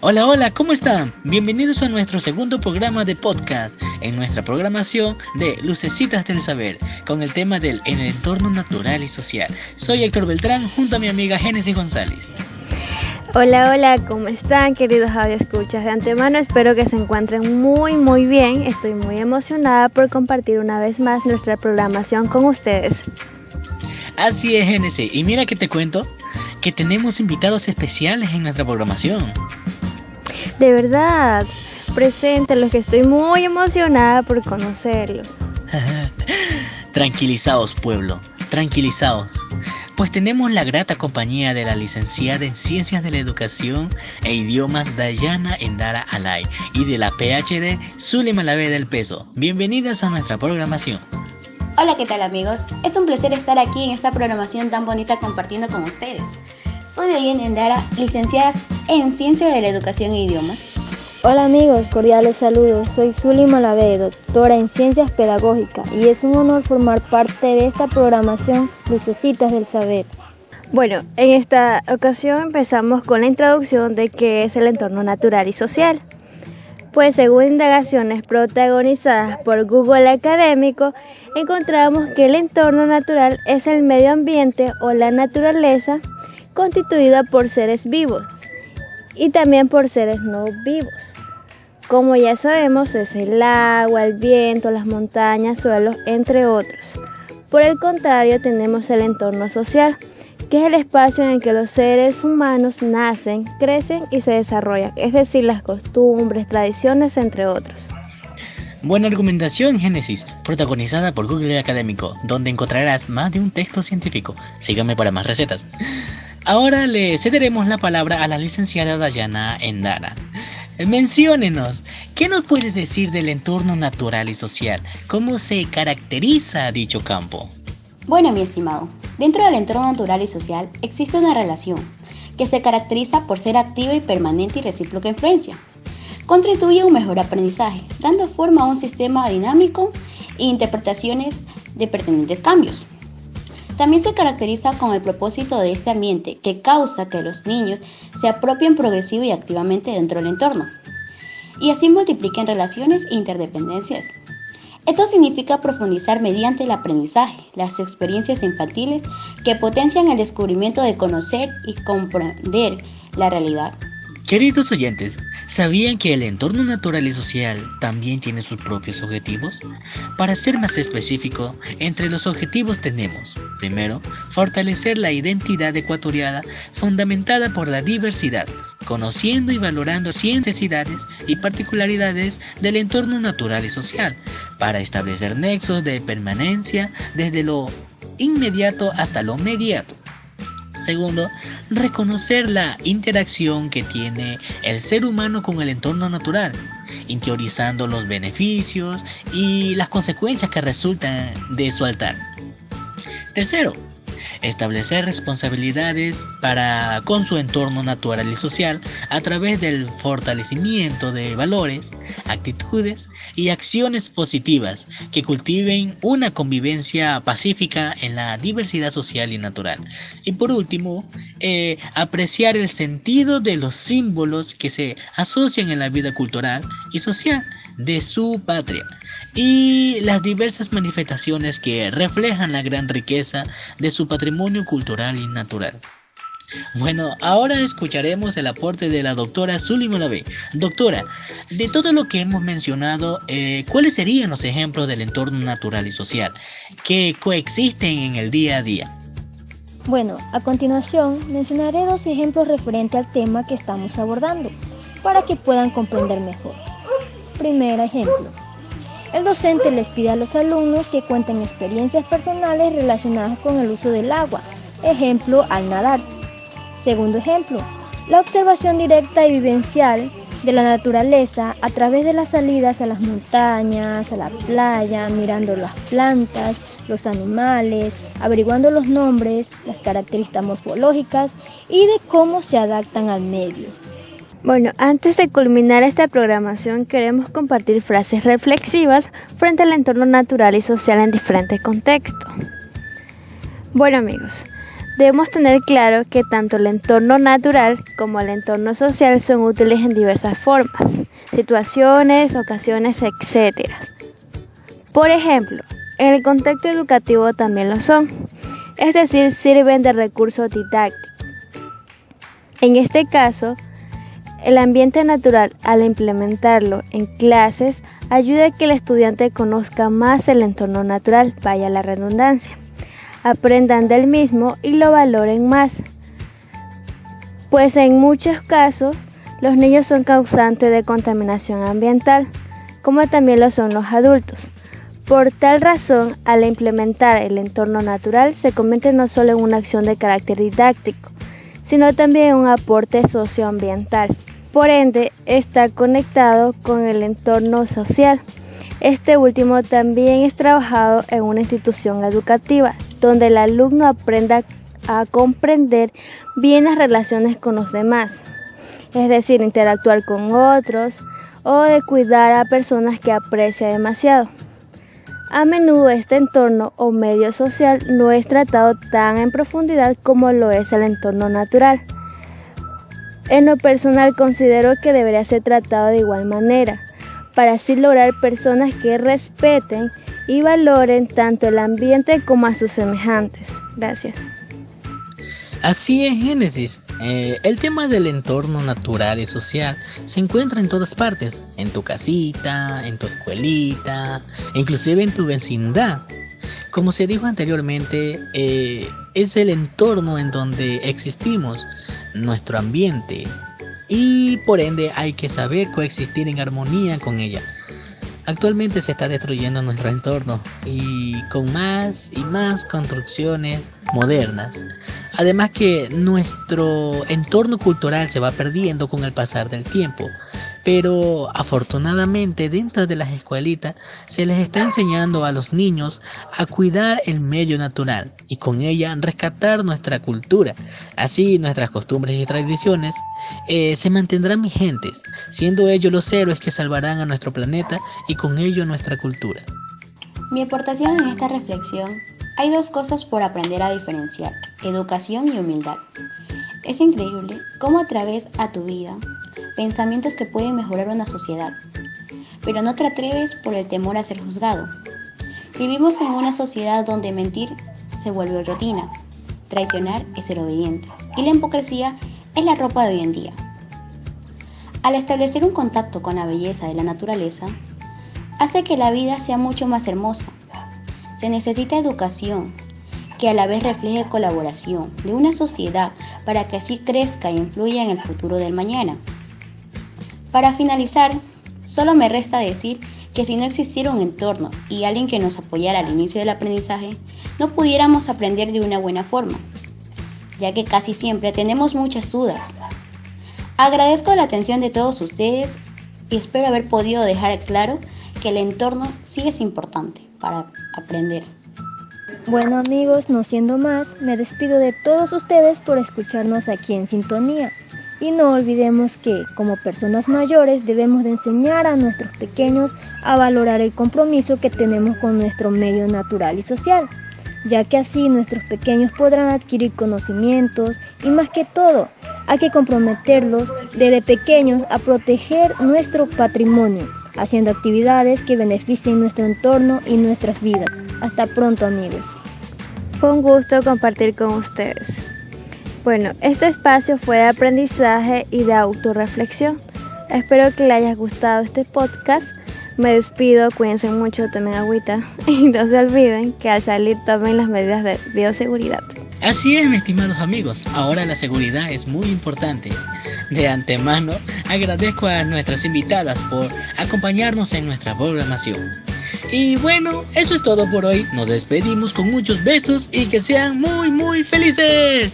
Hola, hola, ¿cómo están? Bienvenidos a nuestro segundo programa de podcast en nuestra programación de Lucecitas del Saber con el tema del en el entorno natural y social. Soy Héctor Beltrán junto a mi amiga Génesis González. Hola, hola, ¿cómo están queridos escuchas? De antemano espero que se encuentren muy, muy bien. Estoy muy emocionada por compartir una vez más nuestra programación con ustedes. Así es, Génesis. Y mira que te cuento que tenemos invitados especiales en nuestra programación. De verdad, los que estoy muy emocionada por conocerlos. tranquilizaos, pueblo, tranquilizaos. Pues tenemos la grata compañía de la licenciada en Ciencias de la Educación e Idiomas Dayana Endara Alay y de la PhD Zuli Malavé del Peso. Bienvenidas a nuestra programación. Hola, ¿qué tal amigos? Es un placer estar aquí en esta programación tan bonita compartiendo con ustedes. Soy Dayana Endara, licenciada en Ciencia de la Educación e Idiomas. Hola amigos, cordiales saludos. Soy Zuli Malavé, doctora en Ciencias Pedagógicas y es un honor formar parte de esta programación Lucecitas del Saber. Bueno, en esta ocasión empezamos con la introducción de qué es el entorno natural y social. Pues según indagaciones protagonizadas por Google Académico, encontramos que el entorno natural es el medio ambiente o la naturaleza constituida por seres vivos, y también por seres no vivos. Como ya sabemos, es el agua, el viento, las montañas, suelos, entre otros. Por el contrario, tenemos el entorno social, que es el espacio en el que los seres humanos nacen, crecen y se desarrollan, es decir, las costumbres, tradiciones, entre otros. Buena argumentación, Génesis, protagonizada por Google Académico, donde encontrarás más de un texto científico. Síganme para más recetas. Ahora le cederemos la palabra a la licenciada Dayana Endara. Menciónenos, ¿qué nos puedes decir del entorno natural y social? ¿Cómo se caracteriza dicho campo? Bueno, mi estimado, dentro del entorno natural y social existe una relación que se caracteriza por ser activa y permanente y recíproca influencia. Contribuye a un mejor aprendizaje, dando forma a un sistema dinámico e interpretaciones de pertinentes cambios. También se caracteriza con el propósito de ese ambiente que causa que los niños se apropien progresivo y activamente dentro del entorno y así multipliquen relaciones e interdependencias. Esto significa profundizar mediante el aprendizaje, las experiencias infantiles que potencian el descubrimiento de conocer y comprender la realidad. Queridos oyentes, ¿Sabían que el entorno natural y social también tiene sus propios objetivos? Para ser más específico, entre los objetivos tenemos, primero, fortalecer la identidad ecuatoriana fundamentada por la diversidad, conociendo y valorando necesidades y particularidades del entorno natural y social, para establecer nexos de permanencia desde lo inmediato hasta lo mediato Segundo, reconocer la interacción que tiene el ser humano con el entorno natural, interiorizando los beneficios y las consecuencias que resultan de su altar. Tercero, establecer responsabilidades para con su entorno natural y social a través del fortalecimiento de valores, actitudes y acciones positivas que cultiven una convivencia pacífica en la diversidad social y natural. Y por último, eh, apreciar el sentido de los símbolos que se asocian en la vida cultural y social de su patria y las diversas manifestaciones que reflejan la gran riqueza de su patrimonio cultural y natural. Bueno, ahora escucharemos el aporte de la doctora Zully. Doctora, de todo lo que hemos mencionado, eh, ¿cuáles serían los ejemplos del entorno natural y social que coexisten en el día a día? Bueno, a continuación mencionaré dos ejemplos referentes al tema que estamos abordando, para que puedan comprender mejor. Primer ejemplo. El docente les pide a los alumnos que cuenten experiencias personales relacionadas con el uso del agua, ejemplo al nadar. Segundo ejemplo, la observación directa y vivencial de la naturaleza a través de las salidas a las montañas, a la playa, mirando las plantas, los animales, averiguando los nombres, las características morfológicas y de cómo se adaptan al medio. Bueno, antes de culminar esta programación queremos compartir frases reflexivas frente al entorno natural y social en diferentes contextos. Bueno amigos, Debemos tener claro que tanto el entorno natural como el entorno social son útiles en diversas formas, situaciones, ocasiones, etc. Por ejemplo, en el contexto educativo también lo son, es decir, sirven de recurso didáctico. En este caso, el ambiente natural, al implementarlo en clases, ayuda a que el estudiante conozca más el entorno natural, vaya la redundancia aprendan del mismo y lo valoren más. Pues en muchos casos los niños son causantes de contaminación ambiental, como también lo son los adultos. Por tal razón, al implementar el entorno natural se convierte no solo en una acción de carácter didáctico, sino también un aporte socioambiental. Por ende, está conectado con el entorno social. Este último también es trabajado en una institución educativa, donde el alumno aprenda a comprender bien las relaciones con los demás, es decir, interactuar con otros o de cuidar a personas que aprecia demasiado. A menudo este entorno o medio social no es tratado tan en profundidad como lo es el entorno natural. En lo personal considero que debería ser tratado de igual manera, para así lograr personas que respeten y valoren tanto el ambiente como a sus semejantes. Gracias. Así es, Génesis. Eh, el tema del entorno natural y social se encuentra en todas partes, en tu casita, en tu escuelita, inclusive en tu vecindad. Como se dijo anteriormente, eh, es el entorno en donde existimos, nuestro ambiente, y por ende hay que saber coexistir en armonía con ella. Actualmente se está destruyendo nuestro entorno y con más y más construcciones modernas. Además que nuestro entorno cultural se va perdiendo con el pasar del tiempo. Pero afortunadamente dentro de las escuelitas se les está enseñando a los niños a cuidar el medio natural y con ella rescatar nuestra cultura. Así nuestras costumbres y tradiciones eh, se mantendrán vigentes, siendo ellos los héroes que salvarán a nuestro planeta y con ello nuestra cultura. Mi aportación en esta reflexión, hay dos cosas por aprender a diferenciar, educación y humildad. Es increíble cómo a través a tu vida pensamientos que pueden mejorar una sociedad, pero no te atreves por el temor a ser juzgado. Vivimos en una sociedad donde mentir se vuelve rutina, traicionar es ser obediente y la hipocresía es la ropa de hoy en día. Al establecer un contacto con la belleza de la naturaleza, hace que la vida sea mucho más hermosa. Se necesita educación, que a la vez refleje colaboración de una sociedad para que así crezca e influya en el futuro del mañana. Para finalizar, solo me resta decir que si no existiera un entorno y alguien que nos apoyara al inicio del aprendizaje, no pudiéramos aprender de una buena forma, ya que casi siempre tenemos muchas dudas. Agradezco la atención de todos ustedes y espero haber podido dejar claro que el entorno sí es importante para aprender. Bueno amigos, no siendo más, me despido de todos ustedes por escucharnos aquí en sintonía. Y no olvidemos que, como personas mayores, debemos de enseñar a nuestros pequeños a valorar el compromiso que tenemos con nuestro medio natural y social, ya que así nuestros pequeños podrán adquirir conocimientos y más que todo, hay que comprometerlos desde pequeños a proteger nuestro patrimonio, haciendo actividades que beneficien nuestro entorno y nuestras vidas. Hasta pronto amigos. Fue un gusto compartir con ustedes. Bueno, este espacio fue de aprendizaje y de autorreflexión. Espero que les haya gustado este podcast. Me despido, cuídense mucho, tomen agüita y no se olviden que al salir tomen las medidas de bioseguridad. Así es, mis estimados amigos, ahora la seguridad es muy importante. De antemano, agradezco a nuestras invitadas por acompañarnos en nuestra programación. Y bueno, eso es todo por hoy. Nos despedimos con muchos besos y que sean muy, muy felices.